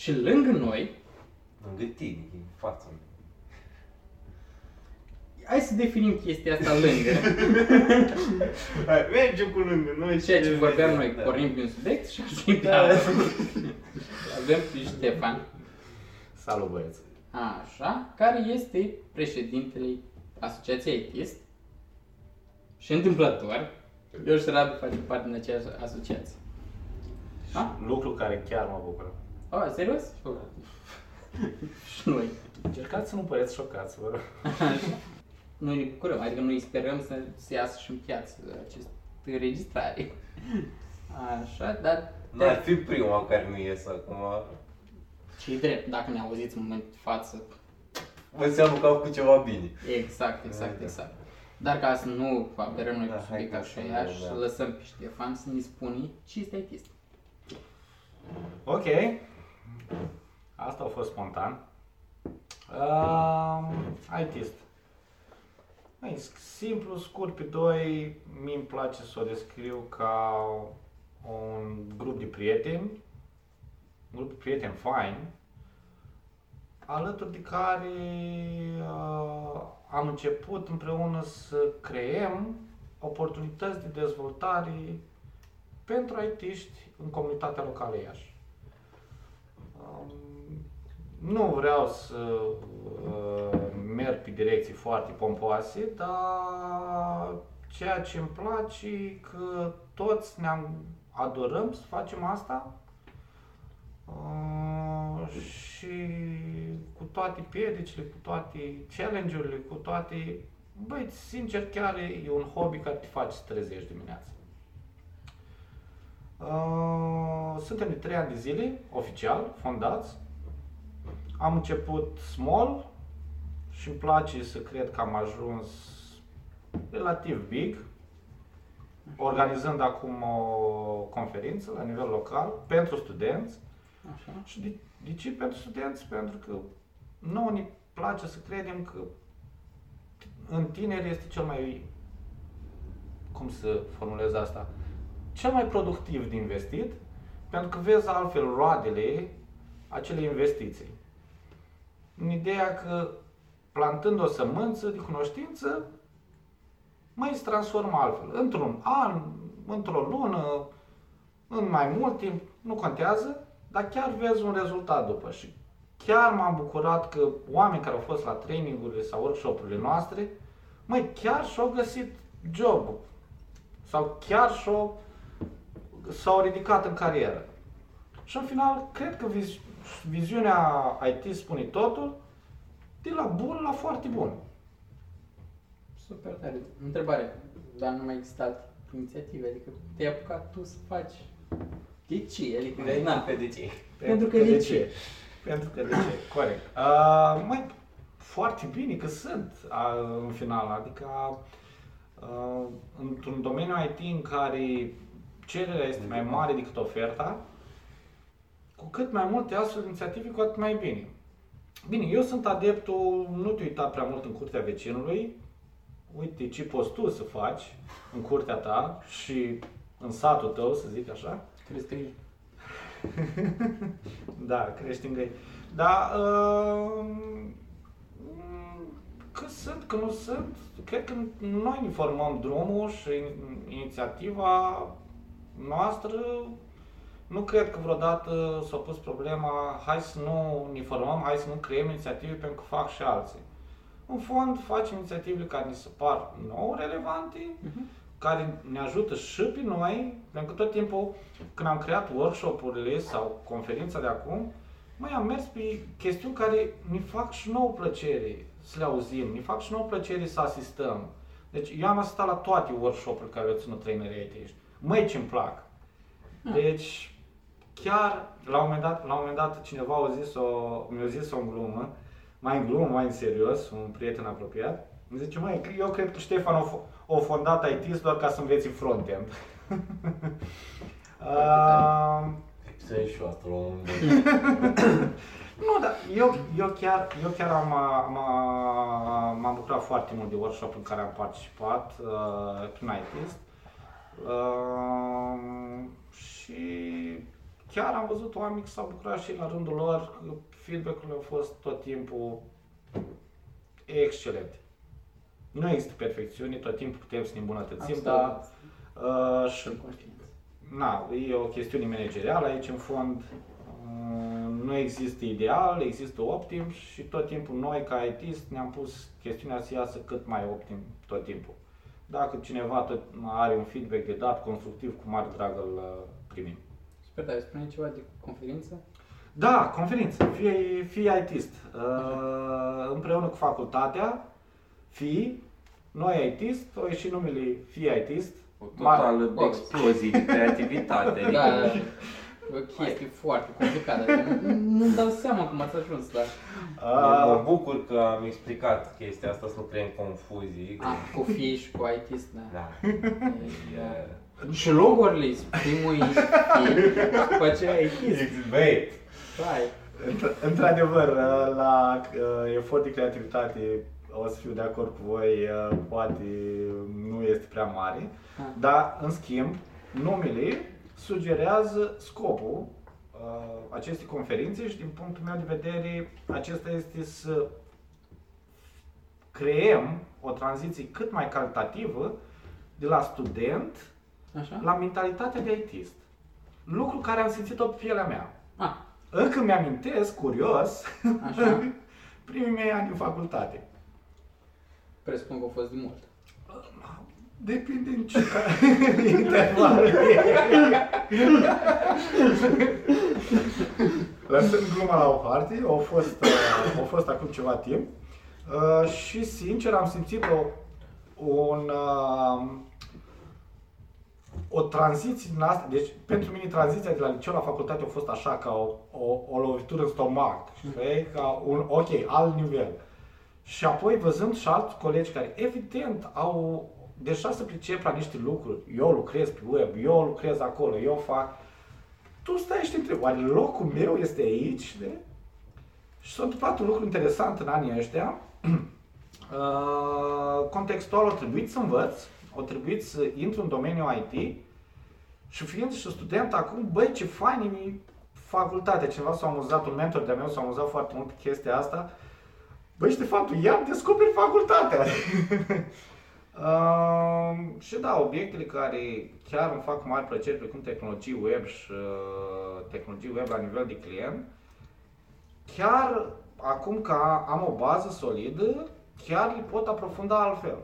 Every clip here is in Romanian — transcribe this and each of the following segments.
Și lângă noi, Lângă tine, în fața mea. hai să definim chestia asta lângă. Hai, mergem cu lângă noi Ceea ce și vorbeam vedem, noi, da. pornim din subiect și așa e Da. Avem pe Ștefan, Salut băieți! așa, care este președintele Asociației ITIST și întâmplător, eu și Radu facem parte din aceeași asociație. A? Lucru care chiar mă bucură. Oh, serios? și noi. Încercați să nu păreți șocați, vă rog. Noi ne bucurăm, adică noi sperăm să, să iasă și în piață această înregistrare. Așa, dar Nu ar fi prima care nu iese acum. și drept, dacă ne auziți în momentul de față, Vă înseamnă că am făcut ceva bine. exact, exact, Da. exact. Dar ca să nu aberăm noi Da, cu hai subiectul că așa, să nu, aș da. lăsăm pe Ștefan să ne spună ce este ITIST. Ok. Asta a fost spontan. Uh, ITist. Mai simplu, scurt pe doi, mi îmi place să o descriu ca un grup de prieteni, un grup de prieteni fain, alături de care uh, am început împreună să creăm oportunități de dezvoltare pentru IT-ști în comunitatea locală Iași. Um, nu vreau să uh, merg pe direcții foarte pompoase, dar ceea ce îmi place e că toți ne adorăm să facem asta uh, și cu toate piedicile, cu toate challenge-urile, cu toate... Băi, sincer, chiar e un hobby care te face să te trezești dimineața. Uh, Suntem de 3 ani de zile, oficial, fondați. Am început small și îmi place să cred că am ajuns relativ big, organizând acum o conferință la nivel local pentru studenți. Așa. Și de, de ce pentru studenți? Pentru că nouă ne place să credem că în tineri este cel mai, cum să formulez asta, cel mai productiv de investit, pentru că vezi altfel roadele acelei investiții. În ideea că plantând o sămânță de cunoștință, mai se transformă altfel. Într-un an, într-o lună, în mai mult timp, nu contează, dar chiar vezi un rezultat după. Și chiar m-am bucurat că oameni care au fost la trainingurile sau workshopurile noastre, măi, chiar și-au găsit job sau chiar și-au, s-au ridicat în carieră. Și în final, cred că viz, viziunea IT spune totul, de la bun la foarte bun. Super tare. Întrebare, dar nu mai există alte inițiative, adică te-ai apucat tu să faci. De ce? Adică, na, Pe de ce? Pentru că de ce? Pentru că de ce? Corect. Uh, mai foarte bine că sunt uh, în final, adică uh, într-un domeniu IT în care cererea este mai mare decât oferta, cu cât mai multe astfel de inițiative, cu atât mai bine. Bine, eu sunt adeptul, nu te uita prea mult în curtea vecinului, uite ce poți tu să faci în curtea ta și în satul tău, să zic așa, Crezi că e da, crești în găi. Da, uh, că sunt, că nu sunt, cred că noi ne formăm drumul și inițiativa noastră nu cred că vreodată s-a pus problema hai să nu ne formăm, hai să nu creăm inițiative pentru că fac și alții. În fond, facem inițiativele care ni se par nou relevante, care ne ajută și pe noi, pentru că tot timpul când am creat workshop-urile sau conferința de acum, mai am mers pe chestiuni care ne fac și nouă plăcere să le auzim, ne fac și nouă plăcere să asistăm. Deci eu am asistat la toate workshop-urile care le ținut trainerii aici. Măi ce-mi plac. Deci, chiar la un moment dat, la un moment dat cineva a zis-o, mi-a zis-o în glumă, mai în glumă, mai în serios, un prieten apropiat, îmi zice, măi, eu cred că Ștefan a, f- a fondat IT doar ca să înveți front-end. uh, Să și eu asta la un moment dat. nu, dar eu, eu chiar, eu chiar am, am, m-am bucurat foarte mult de workshop în care am participat uh, prin ITist. Uh, și chiar am văzut oameni care s-au bucurat și la rândul lor, că feedback-urile au fost tot timpul excelente. Nu există perfecțiune, tot timpul putem să ne îmbunătățim, dar uh, și, Sunt conștient. na, e o chestiune managerială aici în fond. Uh, Nu există ideal, există optim și tot timpul noi ca ITist ne-am pus chestiunea să iasă cât mai optim tot timpul. Dacă cineva tot are un feedback de dat constructiv, cu mare drag îl uh, primim. Super, dar spune ceva de conferință? Da, conferință, fii, fii ITist. Uh, împreună cu facultatea, fii, noi ITist, o ieși numele Fii ITist. O totală Bă, explozie de creativitate. Da, da, da. O chestie foarte complicată. Nu- Nu-mi dau seama cum ați ajuns la... Eu mă Uh, bucur că am explicat chestia asta să nu creăm confuzii. A, cu fii și cu ITist, da. Da. E, da. Și logo-urile, primul e fii, după aceea ITist. Băi, Hai. într- într-adevăr, uh, la uh, efort de creativitate o să fiu de acord cu voi, uh, poate nu este prea mare, Ah. dar în schimb, numele sugerează scopul uh, acestei conferințe și din punctul meu de vedere, acesta este să creăm o tranziție cât mai calitativă de la student Așa? la mentalitatea de ITist. Lucru care am simțit-o pe pielea mea. Ah, Încă mi-amintesc, curios, Așa. primii mei ani în facultate. presupun că a fost de mult. Depinde în ce interval. Lăsând gluma la o parte, au fost, uh, au fost acum ceva timp uh, și sincer am simțit o, un, uh, o tranziție din asta. Deci pentru mine tranziția de la liceu la facultate a fost așa ca o, o, o lovitură în stomac, știi? Ca un, ok, alt nivel. Și apoi văzând și alți colegi care evident au deja să pricep la niște lucruri. Eu lucrez pe web, eu lucrez acolo, eu fac. Tu stai și te întrebi, oare locul meu este aici? De? Și s-a întâmplat un lucru interesant în anii ăștia. Uh, contextual a trebuit să învăț, a trebuit să intru în domeniul IT și fiind și student acum, băi, ce fain e facultatea. Cineva s-a amuzat, un mentor de-a meu s-a amuzat foarte mult pe chestia asta. Băi, Ștefan, tu iar descoperi facultatea. uh, și da, obiectele care chiar îmi fac mari plăceri, precum tehnologii web și uh, tehnologii web la nivel de client, chiar acum că am o bază solidă, chiar le pot aprofunda altfel.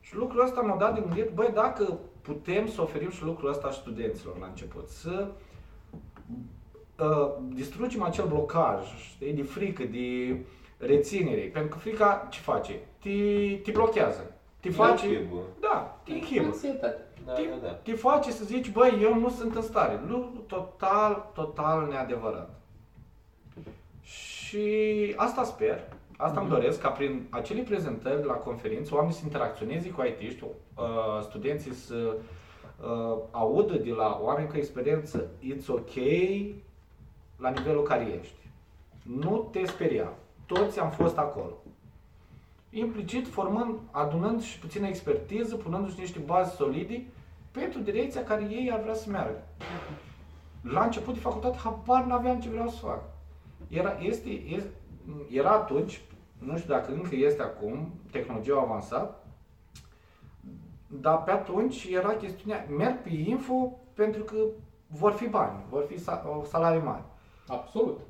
Și lucrul ăsta m-a dat de gândit, băi, dacă putem să oferim și lucrul ăsta studenților la început, să uh, distrugem acel blocaj, știi, de frică, de reținere. Pentru că frica ce face? Te, te blochează. Te face... inhibă. Da, te inhibă. Anxietate. Da, te, da, da. te face să zici, băi, eu nu sunt în stare. Lucru total, total neadevărat. Și asta sper, asta îmi doresc, ca prin acele prezentări la conferință, oamenii să interacționeze cu IT-ști, uh, studenții să uh, audă de la oameni cu experiență, it's ok la nivelul care ești. Nu te speria. Toți am fost acolo. Implicit formând, adunând și puțină expertiză, punându-și niște baze solide pentru direcția care ei ar vrea să meargă. La început de facultate, habar n-aveam ce vreau să fac. Era, este, este, era atunci, nu știu dacă încă este acum, tehnologia a avansat, dar pe atunci era chestiunea, merg pe info pentru că vor fi bani, vor fi sa- salarii mari. Absolut.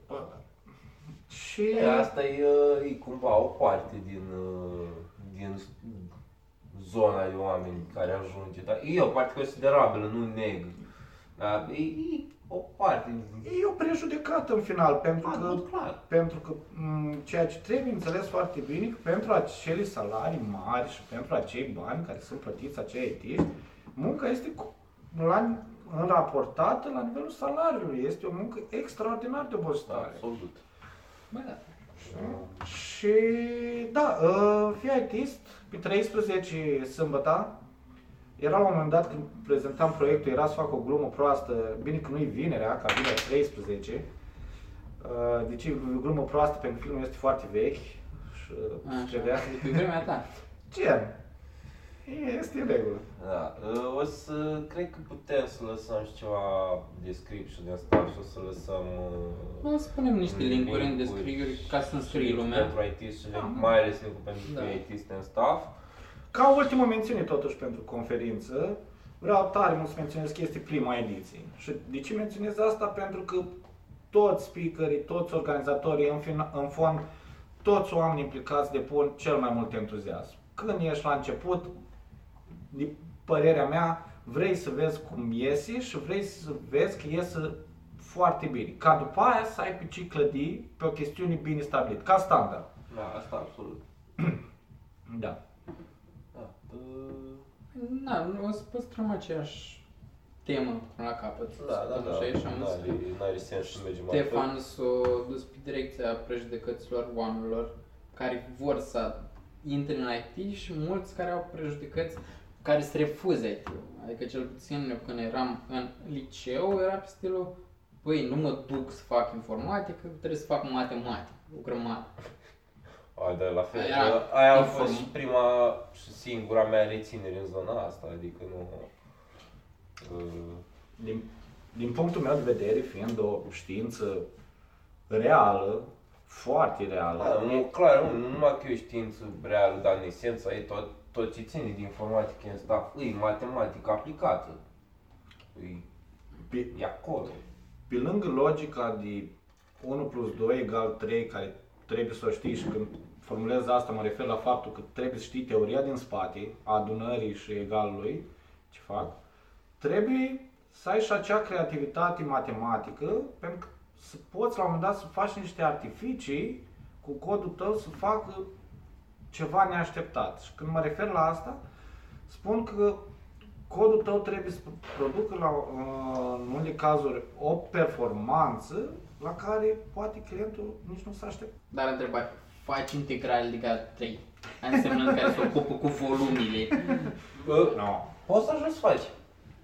Și E, asta e, uh, e cumva o parte din, uh, din zona de oameni care ajunge. Dar e o parte considerabilă, nu neg. Dar e, e o parte. e o prejudecată în final, pentru A, că tot clar. Pentru că m, ceea ce trebuie înțeles foarte bine, că pentru acele salarii mari și pentru acei bani care sunt plătiți acei etiști, munca este cu, la, în raportată la nivelul salariului. Este o muncă extraordinar de obositoare. Absolut. Bă, da. Și da, uh, fii artist, pe 13 sâmbătă, era la un moment dat când prezentam proiectul, era să fac o glumă proastă, bine că nu-i vinerea, ca vinerea 13. Uh, de ce e o glumă proastă? Pentru că filmul este foarte vechi și uh, se Așa. credea. De pe vremea ta. Gen. Este în regulă. Da, o să, cred că putem să lăsăm și ceva description în staff și o să lăsăm... uh, O să punem niște linkuri în linkuri descriere ca să înscrie link lumea. Pentru IT și link, mai ales link pentru Da. IT în staff. Ca ultimă mențiune totuși pentru conferință, vreau tare mult să menționez că este prima ediție. Și de ce menționez asta? Pentru că toți speakerii, toți organizatorii, în, fin, în fond, toți oamenii implicați depun cel mai mult entuziasm. Când ești la început, din părerea mea, vrei să vezi cum iese și vrei să vezi că iese foarte bine. Ca după aia să ai pe ce clădi pe o chestiune bine stabilită, ca standard. Da, asta absolut. Da. Da. Uh, Da, o să păstrăm aceeași temă până la capăt. Da, da, da. Așa e și am Da, zis. n-are sens să mergem altfel. Ștefan s-a dus pe direcția prejudecăților oamenilor care vor să intre în IT și mulți care au prejudecăți care se refuză it Adică cel puțin eu când eram în liceu era pe stilul Păi, nu mă duc să fac informatică, trebuie să fac matematică, o grămadă. A, da, la fel. Aia- Aia, aia a a fost fost- și prima și singura mea reținere în zona asta, adică nu... Uh, Din, din punctul meu de vedere, fiind o știință reală, foarte reală, da, nu, clar, nu, nu numai că e o știință reală, dar în esență e tot, tot ce ține de informatică în staff, e matematică aplicată. E, pe, e acolo. pe lângă logica de 1 plus 2 egal 3, care trebuie să o știi și când formulez asta mă refer la faptul că trebuie să știi teoria din spate, a adunării și egalului, ce fac, trebuie să ai și acea creativitate matematică pentru că să poți la un moment dat să faci niște artificii cu codul tău să facă ceva neașteptat. Și când mă refer la asta, spun că codul tău trebuie să producă la, uh, în unele cazuri o performanță la care poate clientul nici nu s-a așteptat. Dar întrebare, faci integrale de grad 3, însemnând care se ocupă cu volumile. Uh, No. Poți să ajungi să faci.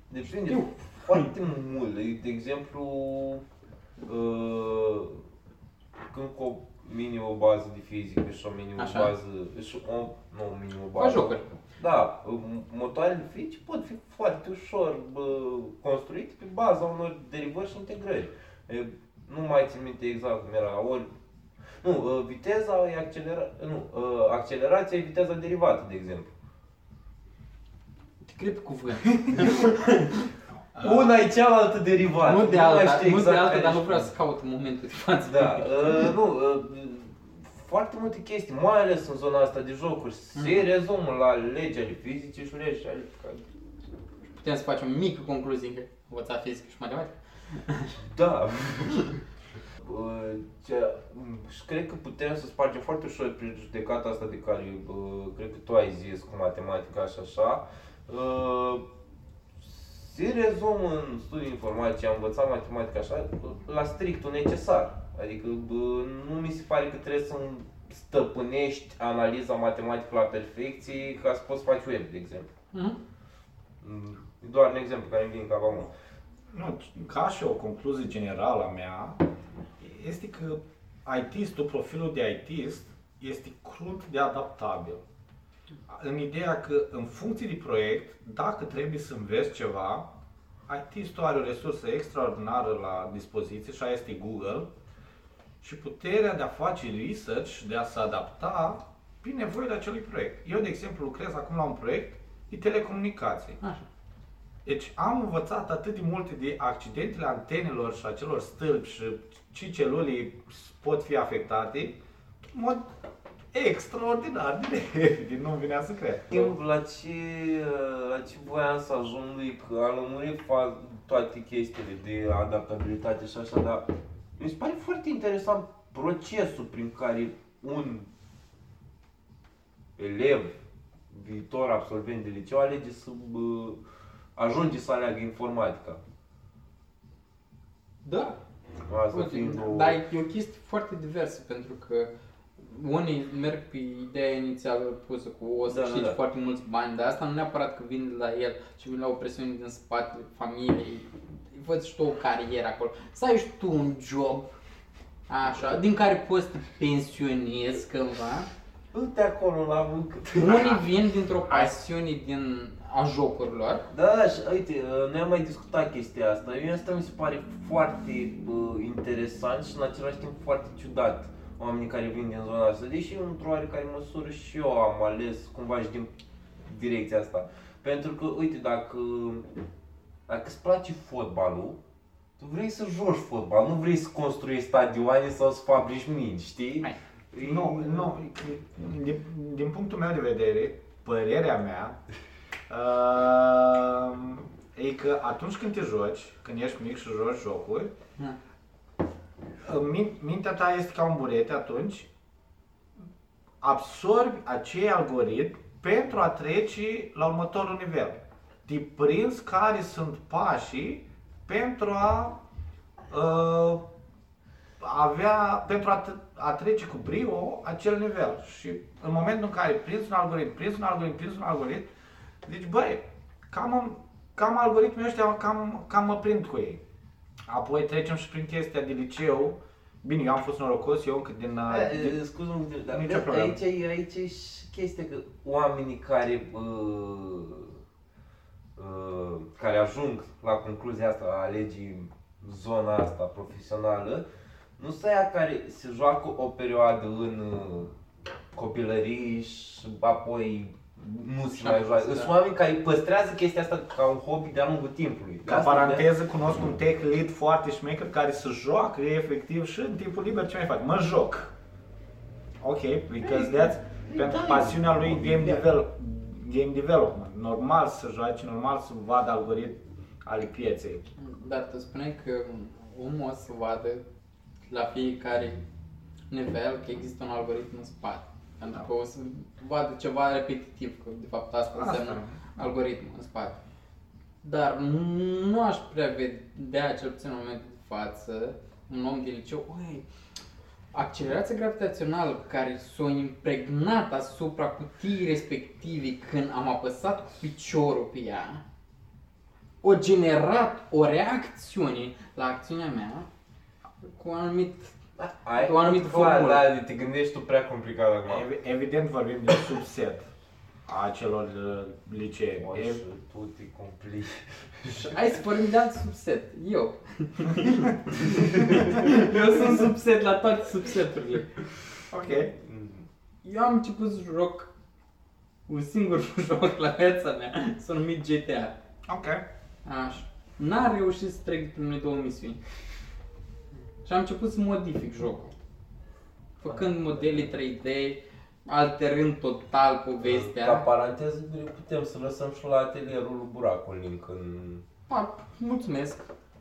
Depinde foarte mult. De, de exemplu, uh, când cu minim o bază de fizică și o minim o Așa. bază, și o, nu o minim o Faci bază. jocuri. Da, uh, motoarele de fizici pot fi foarte ușor bă, construite pe baza unor derivări și integrări. E, nu mai țin minte exact cum era, ori nu, uh, viteza e accelera, nu, uh, accelerația e viteza derivată, de exemplu. Te cred pe cuvânt. Una e cealaltă derivată. nu de mai alta, știu nu de exact alta, care dar nu e vreau cum. să caut în momentul de față. Da, uh, nu, uh, foarte multe chestii, mai ales în zona asta de jocuri, se rezumă la legile fizice și legile ale Putem să facem o mică concluzie că învăța fizică și matematică. Da. Uh, ce, și cred că putem să spargem foarte ușor prejudecata asta de care uh, cred că tu ai zis cu matematica și așa. Uh, se rezumă în studii informatice, am învățat matematica așa, la strictul necesar. Adică bă, nu mi se pare că trebuie să stăpânești analiza matematică la perfecție ca să poți face web, de exemplu. Mhm. Mm, E doar un exemplu care îmi vine în cap acum. Nu, ca și o concluzie generală a mea, este că IT-istul, profilul de IT-ist, este crud de adaptabil. În ideea că, în funcție de proiect, dacă trebuie să înveți ceva, IT-istul are o resursă extraordinară la dispoziție și aia este Google și puterea de a face research și de a se adapta prin nevoile acelui proiect. Eu, de exemplu, lucrez acum la un proiect de telecomunicații. Așa. Deci am învățat atât de multe de accidentele antenelor și acelor stâlpi și ce celule pot fi afectate, în mod extraordinar de repede, nu venea să cred. Timp la ce, la ce voiam să ajung e că am lămurit fa- toate chestiile de adaptabilitate și așa, dar mi se pare foarte interesant procesul prin care un elev, viitor absolvent de liceu, alege să bă, ajunge să aleagă informatica. Da. Asta Uite, fiind o... Dar e o chestie foarte diversă pentru că unii merg pe ideea inițială pusă cu o să Da, da, câștigi da. foarte mulți bani, dar asta nu neapărat că vine de la el, ci vine la o presiune din spatele familiei. Văd și tu o carieră acolo. Să ai și tu un job, așa, din care poți să te pensionezi cândva Du-te acolo la muncă. Unii vin dintr-o pasiune din a jocurilor. Da, și uite, uh, noi am mai discutat chestia asta. Eu asta mi se pare foarte uh, interesant și în același timp foarte ciudat oamenii care vin din zona asta. Deși într-o oarecare măsură și eu am ales cumva și din direcția asta. Pentru că, uite, dacă, dacă îți place fotbalul, tu vrei să joci fotbal, nu vrei să construiești stadioane sau să fabrici mingi, știi? Hai. Nu, nu, din, din punctul meu de vedere, părerea mea, uh, e că atunci când te joci, când ești mic și joci jocuri, Da. Min- mintea ta este ca un burete atunci, absorbi acei algoritmi pentru a trece la următorul nivel. Te prinzi care sunt pașii pentru a uh, avea, pentru a, t- a trece cu brio acel nivel. Și în momentul în care prinzi un algoritm, prinzi un algoritm, prinzi un algoritm, zici, băi, cam, am- cam algoritmii ăștia, cam, cam mă prind cu ei. Apoi trecem și prin chestia de liceu. Bine, eu am fost norocos, eu încă din... uh, din Eh, Scuză-mă, dar Nicio de- problemă. aici, e- aici e și chestia că oamenii care, uh, uh, care ajung la concluzia asta, a alegii zona asta profesională, nu sunt aia care se joacă o perioadă în uh, copilărie și apoi nu se mai joacă. Da. Sunt oameni care păstrează chestia asta ca un hobby de-a lungul timpului. Ca Asta de- paranteză, cunosc un tech lead foarte șmecher care se joacă efectiv și în timpul liber ce mai fac? Mă joc. Ok, because that's pentru da, pasiunea e lui hobby, game, da. develop, game development. Normal să joace, normal să vadă algoritmi ale pieței. Dar tu spuneai că omul o să vadă la fiecare nivel că există un algoritm în spate. Pentru că o să vadă ceva repetitiv, că de fapt asta Asta. înseamnă algoritmul în spate. Dar nu aș prea vedea, cel puțin în momentul de față, un om de liceu, oi, accelerația gravitațională care s-a impregnat asupra cutiei respective când am apăsat cu piciorul pe ea, o generat o reacțiune la acțiunea mea cu un anumit Ai o anumită Vlad, formulă. Da, te gândești tu prea complicat acum. Evi- Evident vorbim de subset a celor uh, licee. Mă, E- și tu te complici. Hai să vorbim de alt subset. Eu. Eu sunt subset la toate subseturile. Ok. Eu am început să joc un singur joc la viața mea, s-a numit GTA. Ok. Așa. N-am reușit să trec de primele două misiuni. Și am început să modific jocul. Făcând modele 3D, alterând total Ca povestea. paranteză, putem să lăsăm și la atelierul lui Burac un link în... Pa, mulțumesc.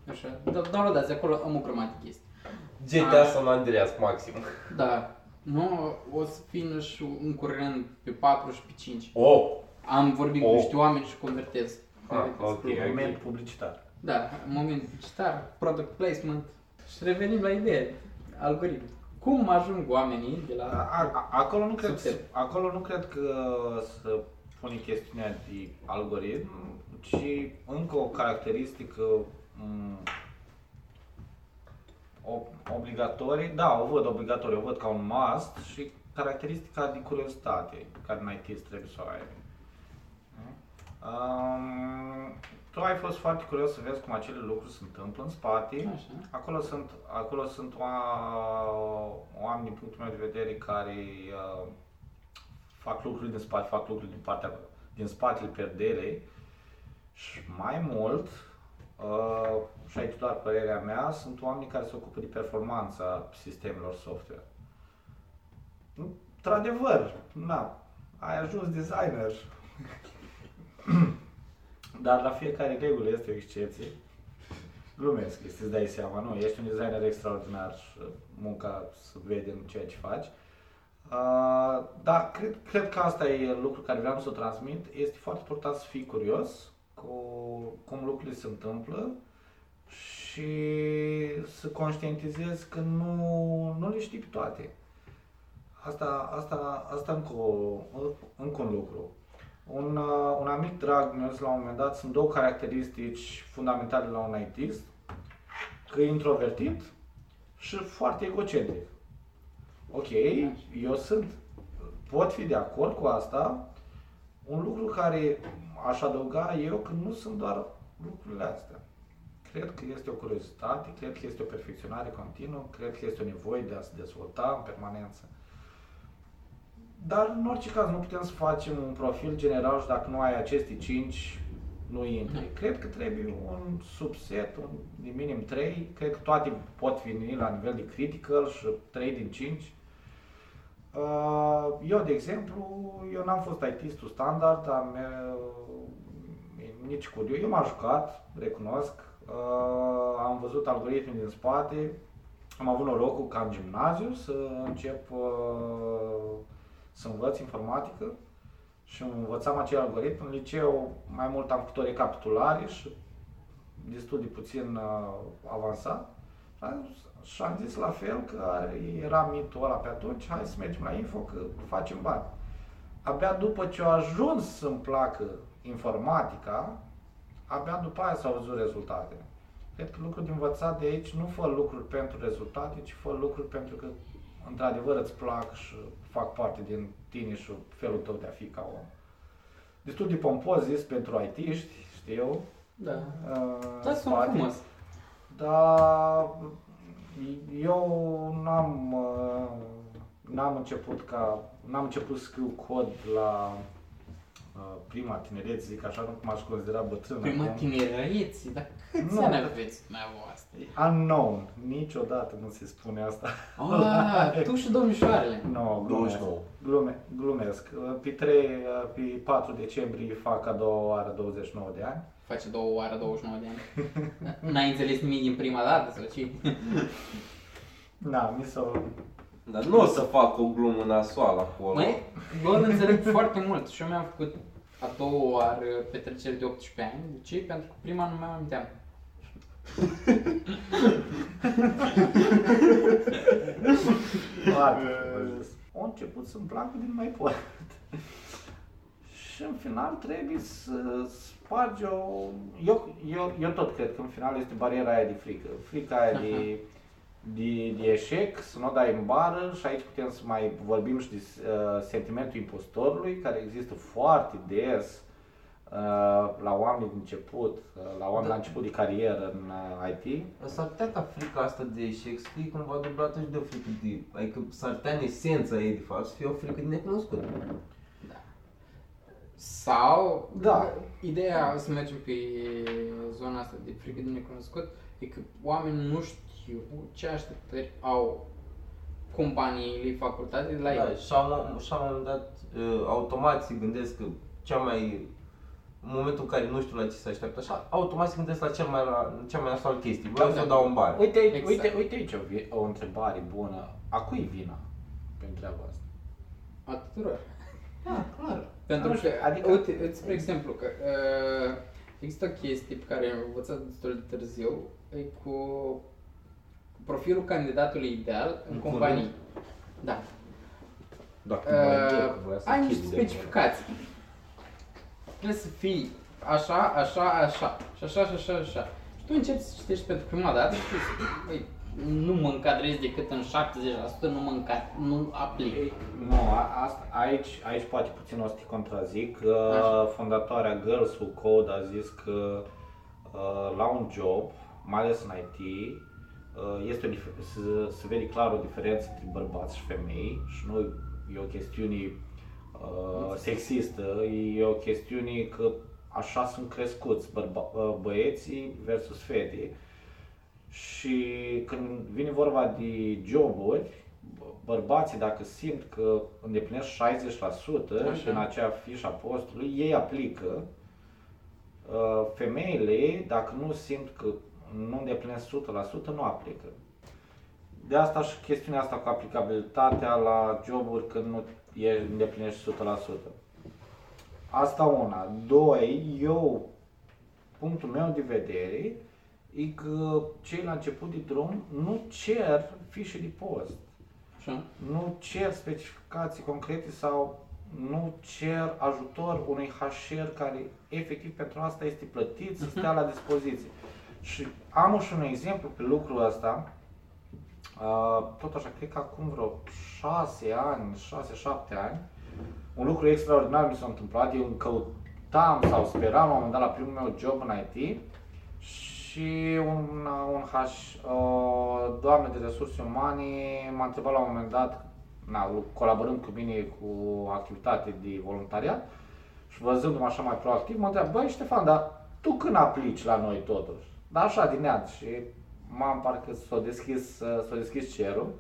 Așa. Da- Downloadați acolo, am o grămadă de chestii. GTA Ah. San Andreas maxim. Da. Nu, o să vină și în curând pe 4 și pe 5. Oh! Am vorbit cu Oh. niște oameni și convertez. Ah, ok. Moment publicitar. Da, moment publicitar, product placement și revenim la idee, algoritm. Cum ajung oamenii de la... A- a- Acolo nu, cred, Subset. acolo nu cred că să pune chestiunea de algoritm, ci încă o caracteristică m, o- obligatorie, da, o văd obligatorie, o văd ca un must și caracteristica de curiozitate care în IT trebuie să o ai. Um, tu ai fost foarte curios să vezi cum acele lucruri se întâmplă în spate. Așa. Acolo sunt, acolo sunt oa- oameni din punctul meu de vedere care uh, fac lucruri din spate, fac lucruri din partea din spatele perderei și mai mult, uh, și aici doar părerea mea, sunt oameni care se ocupă de performanța sistemelor software. Într-adevăr, na, ai ajuns designer. Dar la fiecare regulă este o excepție. Glumesc, să dai seama, nu, ești un designer extraordinar și munca se vede în ceea ce faci. Uh, dar cred, cred că asta e lucru care vreau să o transmit. Este foarte important să fii curios cu cum lucrurile se întâmplă și să conștientizezi că nu, nu le știi pe toate. Asta, asta, asta încă, o, încă un lucru. Un, uh, un amic drag mi-a zis la un moment dat, sunt două caracteristici fundamentale la un ITist, că e introvertit și foarte egocentric. Ok, eu sunt pot fi de acord cu asta. Un lucru care aș adăuga eu că nu sunt doar lucrurile astea. Cred că este o curiozitate, cred că este o perfecționare continuă, cred că este o nevoie de a se dezvolta în permanență. Dar în orice caz nu putem să facem un profil general și dacă nu ai aceste 5, nu intri. Cred că trebuie un subset, un, de minim 3, cred că toate pot veni la nivel de critical și 3 din 5. Uh, Eu, de exemplu, eu n-am fost IT-istul standard, am, uh, nici cu eu, eu m-am jucat, recunosc, uh, am văzut algoritmii din spate, am avut norocul ca în gimnaziu să încep uh, să învăț informatică și învățam acel algoritm. În liceu mai mult am făcut o recapitulare și destul de puțin uh, avansat. Și am- Și am zis la fel că era mitul ăla pe atunci, hai să mergem la info că facem bani. Abia după ce au ajuns să-mi placă informatica, abia după aia s-au văzut rezultate. Cred că lucrul de învățat de aici nu fă lucruri pentru rezultate, ci fă lucruri pentru că într-adevăr îți plac și fac parte din tine și felul tău de a fi ca om. Destul de pompos zis pentru IT-ști, știu. Da. uh, Da, sunt spate. frumos. Dar eu n-am, uh, n-am început ca, n-am început să scriu cod la uh, prima tinerețe, zic așa, nu că m-aș considera bătrân Prima acum. tinerețe, dar câți Nu. ani aveți dumneavoastră? Unknown, niciodată nu se spune asta. Ah, tu și domnișoarele. Nu, glumesc. 29. Glume, glumesc. Pe 3, pe 4 decembrie fac a doua oară 29 de ani. Face două oară 29 de ani. N-ai înțeles nimic din prima dată sau ce? Da, mi s-o... Dar nu o să fac o glumă nasoală acolo. Măi, eu îl înțeleg foarte mult și eu mi-am făcut a doua oară petrecere de 18 ani. De ce? Pentru că prima nu mai aminteam. Foarte frumos. Au început să-mi placă din mai pot. Și în final trebuie să spargi o... Eu, eu, eu tot cred că în final este bariera aia de frică. Frica aia de, de, de eșec, să nu o dai în bară și aici putem să mai vorbim și de uh, sentimentul impostorului, care există foarte des uh, la oameni din început, uh, la oameni la început de carieră în uh, IT. S-ar putea ca frica asta de eșec să fie cumva dublată și de o frică de... Adică s-ar putea în esența ei de fapt să fie o frică de necunoscut. Sau, Da. ideea, să mergem pe zona asta de frică de necunoscut, e că oamenii nu știu ce așteptări au companiile, facultate de la Da, ei. și la un, și la un moment dat uh, automat se gândesc că cea mai în momentul în care nu știu la ce se așteaptă așa, automat se gândesc la cel mai, la, cea mai nasoală chestie. Vreau Da, să da. o dau în bar. Uite, Exact. uite, uite aici o, vi- o întrebare bună. A cui e vina pentru treaba asta? A tuturor. Da, clar. Pentru Nu că, știu, adică, adică- uite, îți spre exemplu, că uh, există o chestie pe care am învățat destul de târziu, e cu profilul candidatului ideal în În companii. curând. Da. Dacă Uh, voia să ai chid niște de specificații. Trebuie să fii așa, așa, așa, și așa, și așa, și așa. Și tu începi să citești pentru prima dată și spui, "Băi, nu mă încadrez decât în 70%, nu mă încadrez, nu aplic. Ei, Nu, a, asta, aici, aici poate puțin o să te contrazic. Uh, Așa. Fondatoarea Girls Who Code a zis că uh, la un job, mai ales în IT, uh, este o dif- să, se vede clar o diferență între bărbați și femei și nu e o chestiune uh, sexistă, e o chestiune că așa sunt crescuți bărba- uh, băieții versus fete. Și când vine vorba de joburi, bă- bărbații dacă simt că îndeplinesc 60% Așa. în acea fișă a postului, ei aplică. Uh, Femeile, dacă nu simt că nu îndeplinesc 100%, nu aplică. De asta și chestiunea asta cu aplicabilitatea la joburi când nu e îndeplinești 100%. Asta una. Doi, eu, punctul meu de vedere, e că cei la început de drum nu cer fișe de post, Așa? nu cer specificații concrete sau nu cer ajutor unui HR care efectiv pentru asta este plătit să stea la dispoziție. Și am și un exemplu pe lucrul ăsta, Uh, tot așa, cred că acum vreo 6 ani, 6-7 ani, un lucru extraordinar mi s-a întâmplat, eu căutam sau speram la un moment dat la primul meu job în IT și un, un H, o doamnă de resurse umane m-a întrebat la un moment dat, na, colaborând cu mine cu activitate de voluntariat și văzându-mă așa mai proactiv, mă întreabă, băi Ștefan, dar tu când aplici la noi totuși? Dar așa din neant și m-am parcă s-a deschis, s-a deschis cerul,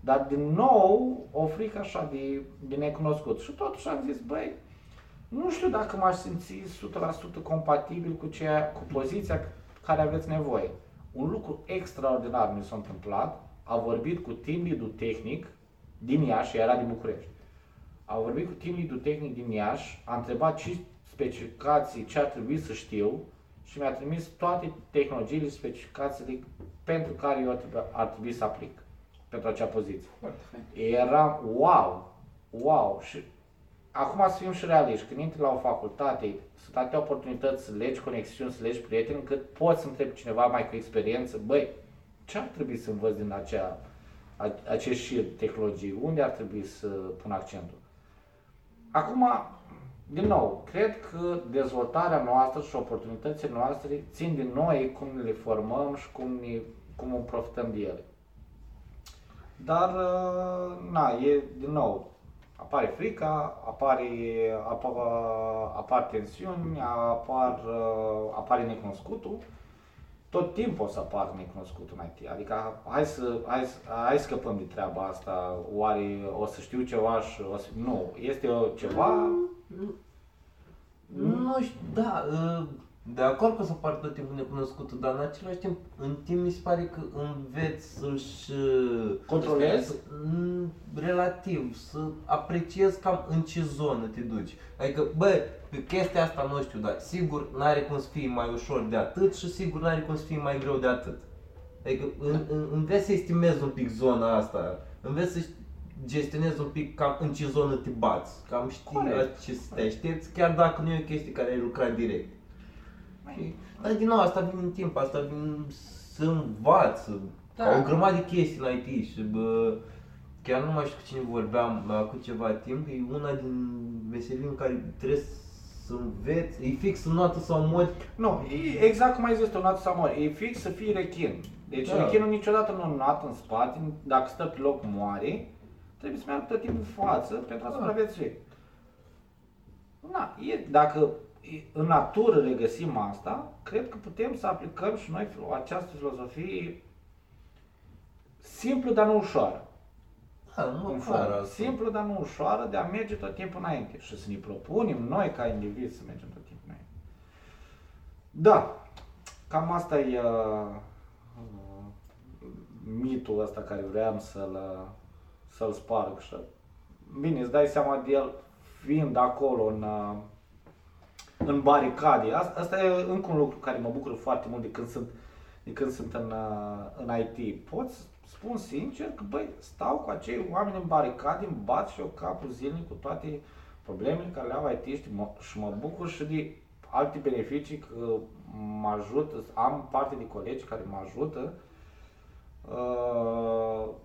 dar din nou o frică așa de, de necunoscut. Și totuși am zis, băi, nu știu dacă m-aș simți 100% compatibil cu, ceea, cu poziția care aveți nevoie. Un lucru extraordinar mi s-a întâmplat, a vorbit cu team lead tehnic din Iași, era din București. A vorbit cu team lead tehnic din Iași, a întrebat ce specificații, ce ar trebui să știu și mi-a trimis toate tehnologiile, specificațiile pentru care eu ar trebui, ar trebui să aplic pentru acea poziție. Era wow, wow și acum să fim și realiști, când intri la o facultate, sunt atâtea oportunități să legi conexiuni, să legi prieteni, încât poți să întrebi cineva mai cu experiență, băi, ce ar trebui să învăț din acea, acești șir tehnologii, unde ar trebui să pun accentul. Acum, din nou, cred că dezvoltarea noastră și oportunitățile noastre țin din noi cum le formăm și cum, ne, cum profităm de ele. Dar, na, e din nou, apare frica, apare, apar, apar tensiuni, apar, apare necunoscutul. Tot timpul o să apară necunoscutul în IT. Adică hai să, hai, să, hai să scăpăm de treaba asta. Oare o să știu ceva și o să... Nu, este ceva... Nu știu, da, de acord că o să apară tot timpul necunoscutul, dar în același timp, în timp mi se pare că înveți să-și... Controlezi? Relativ, să apreciezi cam în ce zonă te duci. Adică, bă, pe chestia asta nu știu, dar sigur n-are cum să fie mai ușor de atât și sigur n-are cum să fie mai greu de atât. Adică în, în, înveți să estimezi un pic zona asta, înveți să gestionezi un pic cam în ce zonă te bați, cam știi Corect. ce să te aștepți, chiar dacă nu e o chestie care ai lucrat direct. Dar din nou, asta vine în timp, asta vine să învață, da. o grămadă de chestii la IT și bă, chiar nu mai știu cu cine vorbeam acum ceva timp, e una din veselii în care trebuie să înveți, e fix în noată sau mori. Nu, e exact cum ai zis tu, noată sau mori, e fix să fii rechin. Deci da. rechinul niciodată nu noată în spate, dacă stă pe loc moare, trebuie să meargă tot timpul în față pentru a da. supraviețui. Na, e, dacă în natură regăsim asta, cred că putem să aplicăm și noi această filozofie simplu, dar nu ușoară. Da, nu ușoară. Simplu, dar nu ușoară de a merge tot timpul înainte și să ne propunem noi ca indivizi să mergem tot timpul înainte. Da, cam asta e uh, uh, mitul ăsta care vreau să-l, uh, să-l sparg. Și, bine, îți dai seama de el fiind acolo în, uh, în baricade. Asta, asta e încă un lucru care mă bucură foarte mult de când sunt, de când sunt în, uh, în IT. Pot spun sincer că, băi, stau cu acei oameni în baricade, îmi bat și eu capul zilnic cu toate problemele care le au IT și mă, și mă bucur și de alte beneficii că mă ajută, am parte de colegi care mă ajută Uh,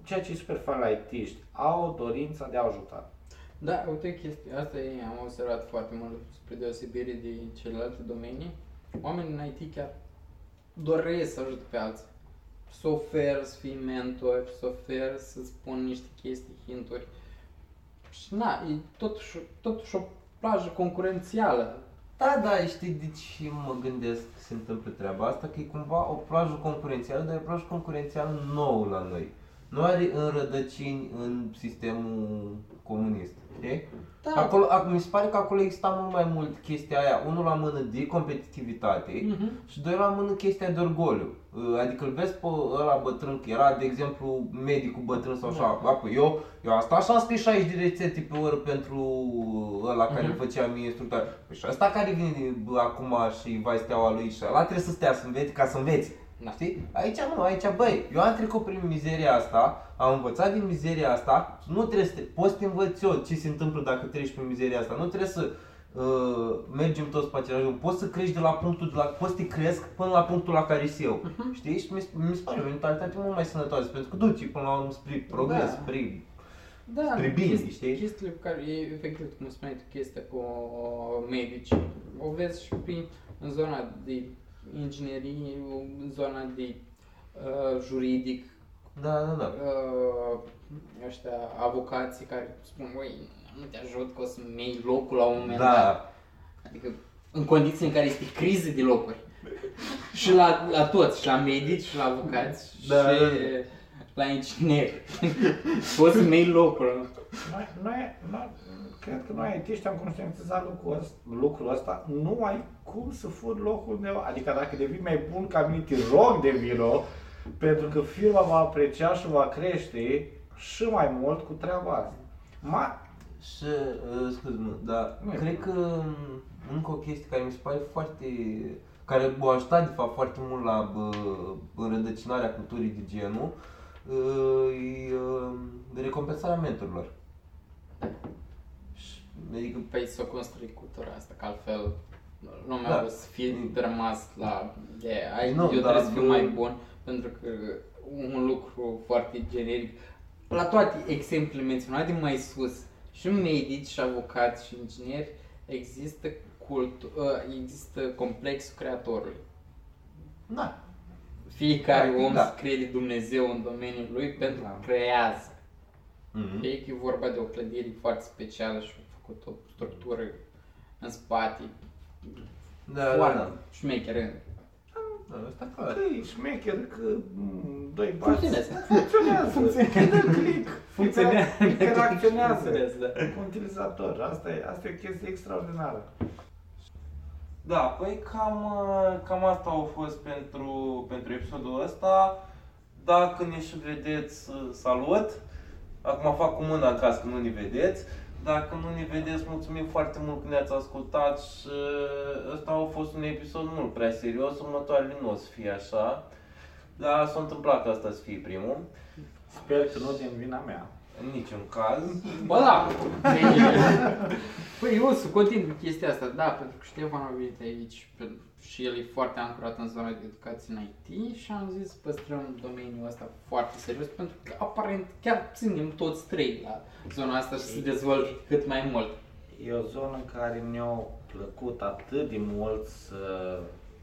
ceea ce e super fain la it au dorința de a ajuta. Da, uite chestia asta e, am observat foarte mult spre deosebire de celelalte domenii. Oamenii în IT chiar doresc să ajute pe alții. Să ofer, să fii mentor, să ofer, să spun niște chestii, hinturi. Și na, e totuși, totuși o plajă concurențială. Da, da, știi de ce mă gândesc că se întâmplă treaba asta? Că e cumva o plajă concurențială, dar e o plajă concurențială nouă la noi. Nu are înrădăcini în sistemul comunist. Știi? Da. Acolo, mi se pare că acolo exista mult mai mult chestia aia, unul la mână de competitivitate uh-huh. și doi la mână chestia de orgoliu. Uh, adică îl vezi pe ăla bătrân, că era, de exemplu, medicul bătrân sau așa. Da. Eu, eu asta așa am scris 60 de rețete pe oră pentru ăla care uh-huh. făcea mie instructor. Păi și ăsta care vine bă, acum și vai steaua lui și ăla trebuie să stea să înveți ca să înveți. Da. Știi? Aici nu, aici băi, eu am trecut prin mizeria asta, am învățat din mizeria asta, nu trebuie să te, poți să te învăț eu ce se întâmplă dacă treci prin mizeria asta, nu trebuie să uh, mergem toți pe același drum, poți să crești de la punctul, de la, poți să te cresc până la punctul la care sunt eu, uh-huh. știi? Și mi, mi se pare o mentalitate mult mai sănătoasă, pentru că duci până la urmă spre progres, da. spre Da, stribini, chesti- știi? Chestiile pe care, e, efectiv, cum spuneai tu, chestia cu medici, o vezi și prin, în zona de inginerie, în zona de uh, juridic, Da, da, da. uh, ăștia avocații care spun, băi, nu te ajut că o să-mi iei locul la un moment dat. Da, Adică în condiții în care este criză de locuri. și la, la toți, și la medici, și la avocați, Da, și da, la ingineri. Poți să-mi iei locul. Noi, noi, noi, cred că noi IT am conștientizat lucrul ăsta, lucrul ăsta, nu ai cum să furi locul meu. Adică dacă devii mai bun ca mine, te rog de vino, pentru că firma va aprecia și va crește și mai mult cu treaba asta. Ma, Și, uh, scuze-mă, dar Nu e cred problemă. că um, încă o chestie care mi se pare foarte, care a ajutat de fapt foarte mult la bă, înrădăcinarea culturii de genul, uh, e uh, recompensarea mentorilor. Și, Adică, Păi să o construi cultura asta, că altfel lumea Da. o să fie rămas la de ai, Nu, eu dar trebuie să fiu bă- mai bun, pentru că un lucru foarte generic, la toate exemplele menționate mai sus, și medici, și avocați, și ingineri, există cult, uh, există complexul creatorului. da, Fiecare Practic, om da. se crede Dumnezeu în domeniul lui pentru că Da. creează. Mhm. Fie că e vorba de o clădire foarte specială și a făcut o structură în spate, da, da, foarte da. șmecheră. Da, asta clar. că e șmecher, că m, doi bați. Funcționează. Funcționează. Funcționează. Dă click. Funcționează. Interacționează Funcționează, da. cu utilizator. Asta e, asta e o chestie extraordinară. Da, păi cam, uh, cam asta a fost pentru, pentru episodul ăsta. Dacă ne și vedeți, uh, salut! Acum fac cu mâna în caz că nu ne vedeți. Dacă nu ne vedeți, mulțumim foarte mult că ne-ați ascultat și uh, ăsta a fost un episod mult prea serios, următoarele nu o să fie așa. Dar s-a întâmplat ca asta să fie primul. Sper că nu din vina mea. În niciun caz. Bă, da! Păi eu să continui cu chestia asta, da, pentru că Ștefan a venit aici pentru- și el e foarte ancorat în zona de educație în IT și am zis să păstrăm domeniul ăsta foarte serios pentru că aparent chiar ținem toți trei la zona asta și să se dezvolte cât mai mult. E o zonă în care ne-a plăcut atât de mult să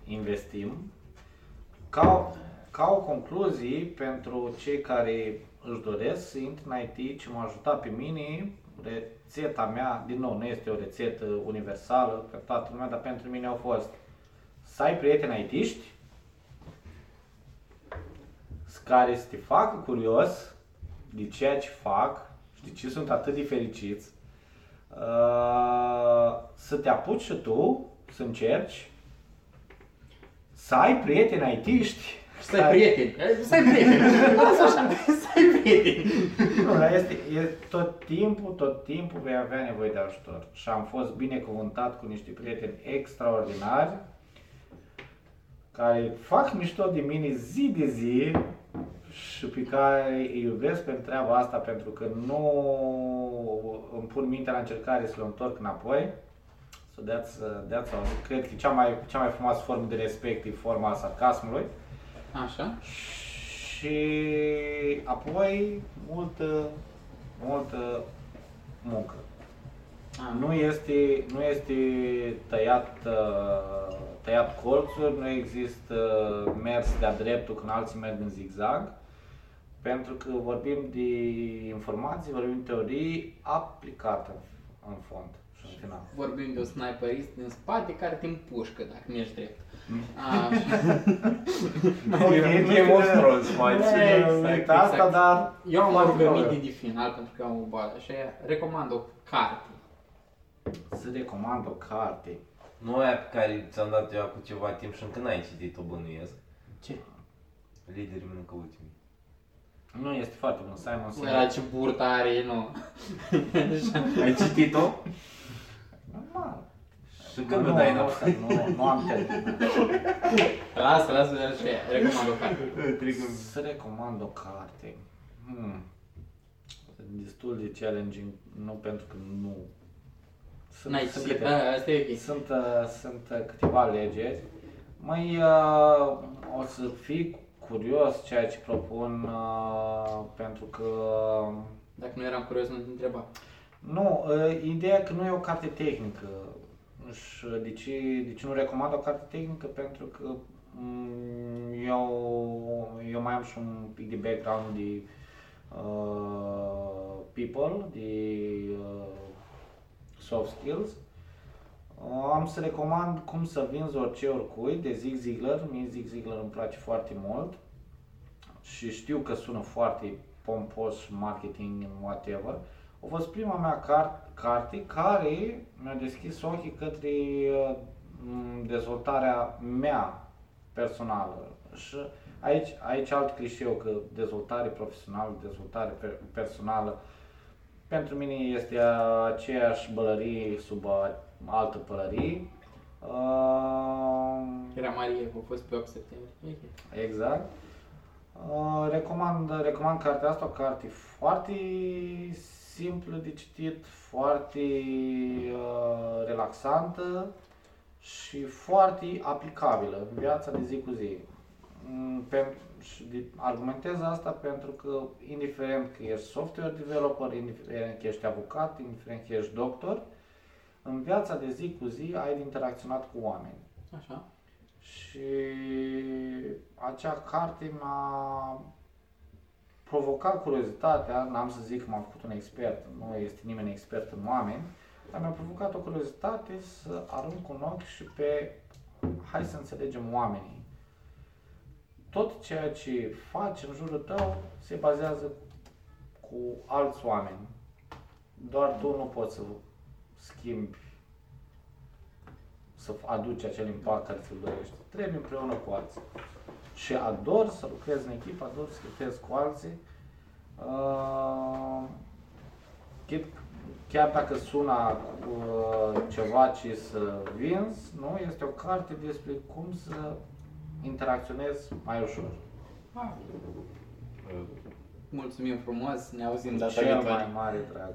investim. Ca, ca o concluzie, pentru cei care își doresc să intre în IT, ce m-a ajutat pe mine, rețeta mea, din nou, nu este o rețetă universală pentru toată lumea, dar pentru mine au fost să ai prieteni IT-ști care să te facă curios de ceea ce fac și de ce sunt atât de fericiți, Uh, să te apuci și tu, să încerci, să ai prieteni IT-ști. Să ai prieteni. Să ai prieteni. Lasă așa. Să ai prieteni. Nu, dar este, e, tot timpul, tot timpul vei avea nevoie de ajutor. Și am fost binecuvântat cu niște prieteni extraordinari care fac mișto de mine zi de zi și pe care îi iubesc pentru treaba asta pentru că nu îmi pun mintea la încercare să le întorc înapoi. So that's, uh, that's all. Cred că cea mai, cea mai frumoasă formă de respect e forma sarcasmului. Așa. Și apoi multă, multă muncă. Ah, Nu este, nu este tăiat, uh, tăiat colțuri, nu există mers de-a dreptul când alții merg în zigzag, pentru că vorbim de informații, vorbim de teorii aplicată în fond și în final. Vorbim de un sniperist din spate care te împușcă dacă nu ești drept. Mm. Așa. Game of Thrones, mai Nu ține. e exact, exact, asta, exact. dar Eu am o Foarte rugăminte probabil. de final pentru că am o boală și recomand o carte. să recomand o carte. Nu aia pe care ți-am dat eu cu ceva timp și încă n-ai citit-o bănuiesc. Ce? Liderii mănâncă ultimii. Nu este foarte bun, Simon Bă, la Sinek. ce burtă are, nu. Ai citit-o? Normal. Și când mi dai nu, înapoi? nu, nu, nu am terminat. Lasă, lasă, așa, recomand o carte. Să recomand o carte. Hmm. Destul de challenging, nu pentru că nu... Sunt, N-ai sunt, citit, câteva, da, asta e ok. sunt, uh, sunt uh, câteva legeri. Mai uh, o să fii curios ceea ce propun uh, pentru că Dacă Dacă nu eram curios, nu te întreba. Nu, uh, ideea că nu e o carte tehnică. Și de ce, de ce nu recomand o carte tehnică? Pentru că mm, eu, eu mai am și un pic de background de uh, people, de uh, soft skills. Uh, am să recomand cum să vinzi orice oricui de Zig Ziglar. Mie Zig Ziglar îmi place foarte mult și știu că sună foarte pompos, marketing, whatever. A fost prima mea car- carte care mi-a deschis ochii către uh, m, dezvoltarea mea personală. Și aici, aici alt clișeu că dezvoltare profesională, dezvoltare per- personală, pentru mine este aceeași bălărie sub a- altă pălărie. Uh, Era Marie, a fost pe 8 septembrie. Ok. Exact. Uh, recomand, recomand cartea asta, o carte foarte simplă de citit, foarte uh, relaxantă și foarte aplicabilă în viața de zi cu zi. Mm, Pe, și de, argumentez asta pentru că indiferent că ești software developer, indiferent că ești avocat, indiferent că ești doctor, în viața de zi cu zi ai de interacționat cu oameni. Așa. Și acea carte m-a provocat curiozitatea, n-am să zic că m-am făcut un expert, nu este nimeni expert în oameni, dar mi-a provocat o curiozitate să arunc un ochi și pe hai să înțelegem oamenii. Tot ceea ce faci în jurul tău se bazează cu alți oameni. Doar tu nu poți să schimbi să aduci acel impact care ți-l dorești. Trebuie împreună cu alții. Și ador să lucrez în echipă, ador să lucrez cu alții. Uh, chit, chiar dacă sună uh, ceva ce să vinzi, nu? Este o carte despre cum să interacționezi mai ușor. Ah, mulțumim frumos, ne auzim data Cel viitoare. mai mare drag.